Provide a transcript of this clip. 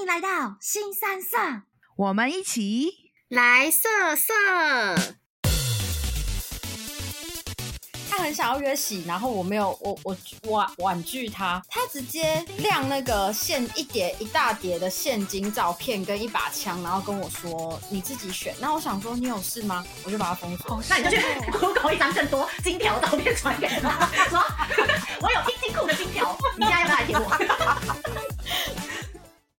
欢迎来到新三色，我们一起来色色。他很想要约洗，然后我没有，我我婉婉拒他，他直接亮那个现一叠一大叠的现金照片跟一把枪，然后跟我说你自己选。那我想说你有事吗？我就把他封锁。那你就去 Google 一张更多金条照片传给他，说我有一金库的金条，你现在要不要来听我？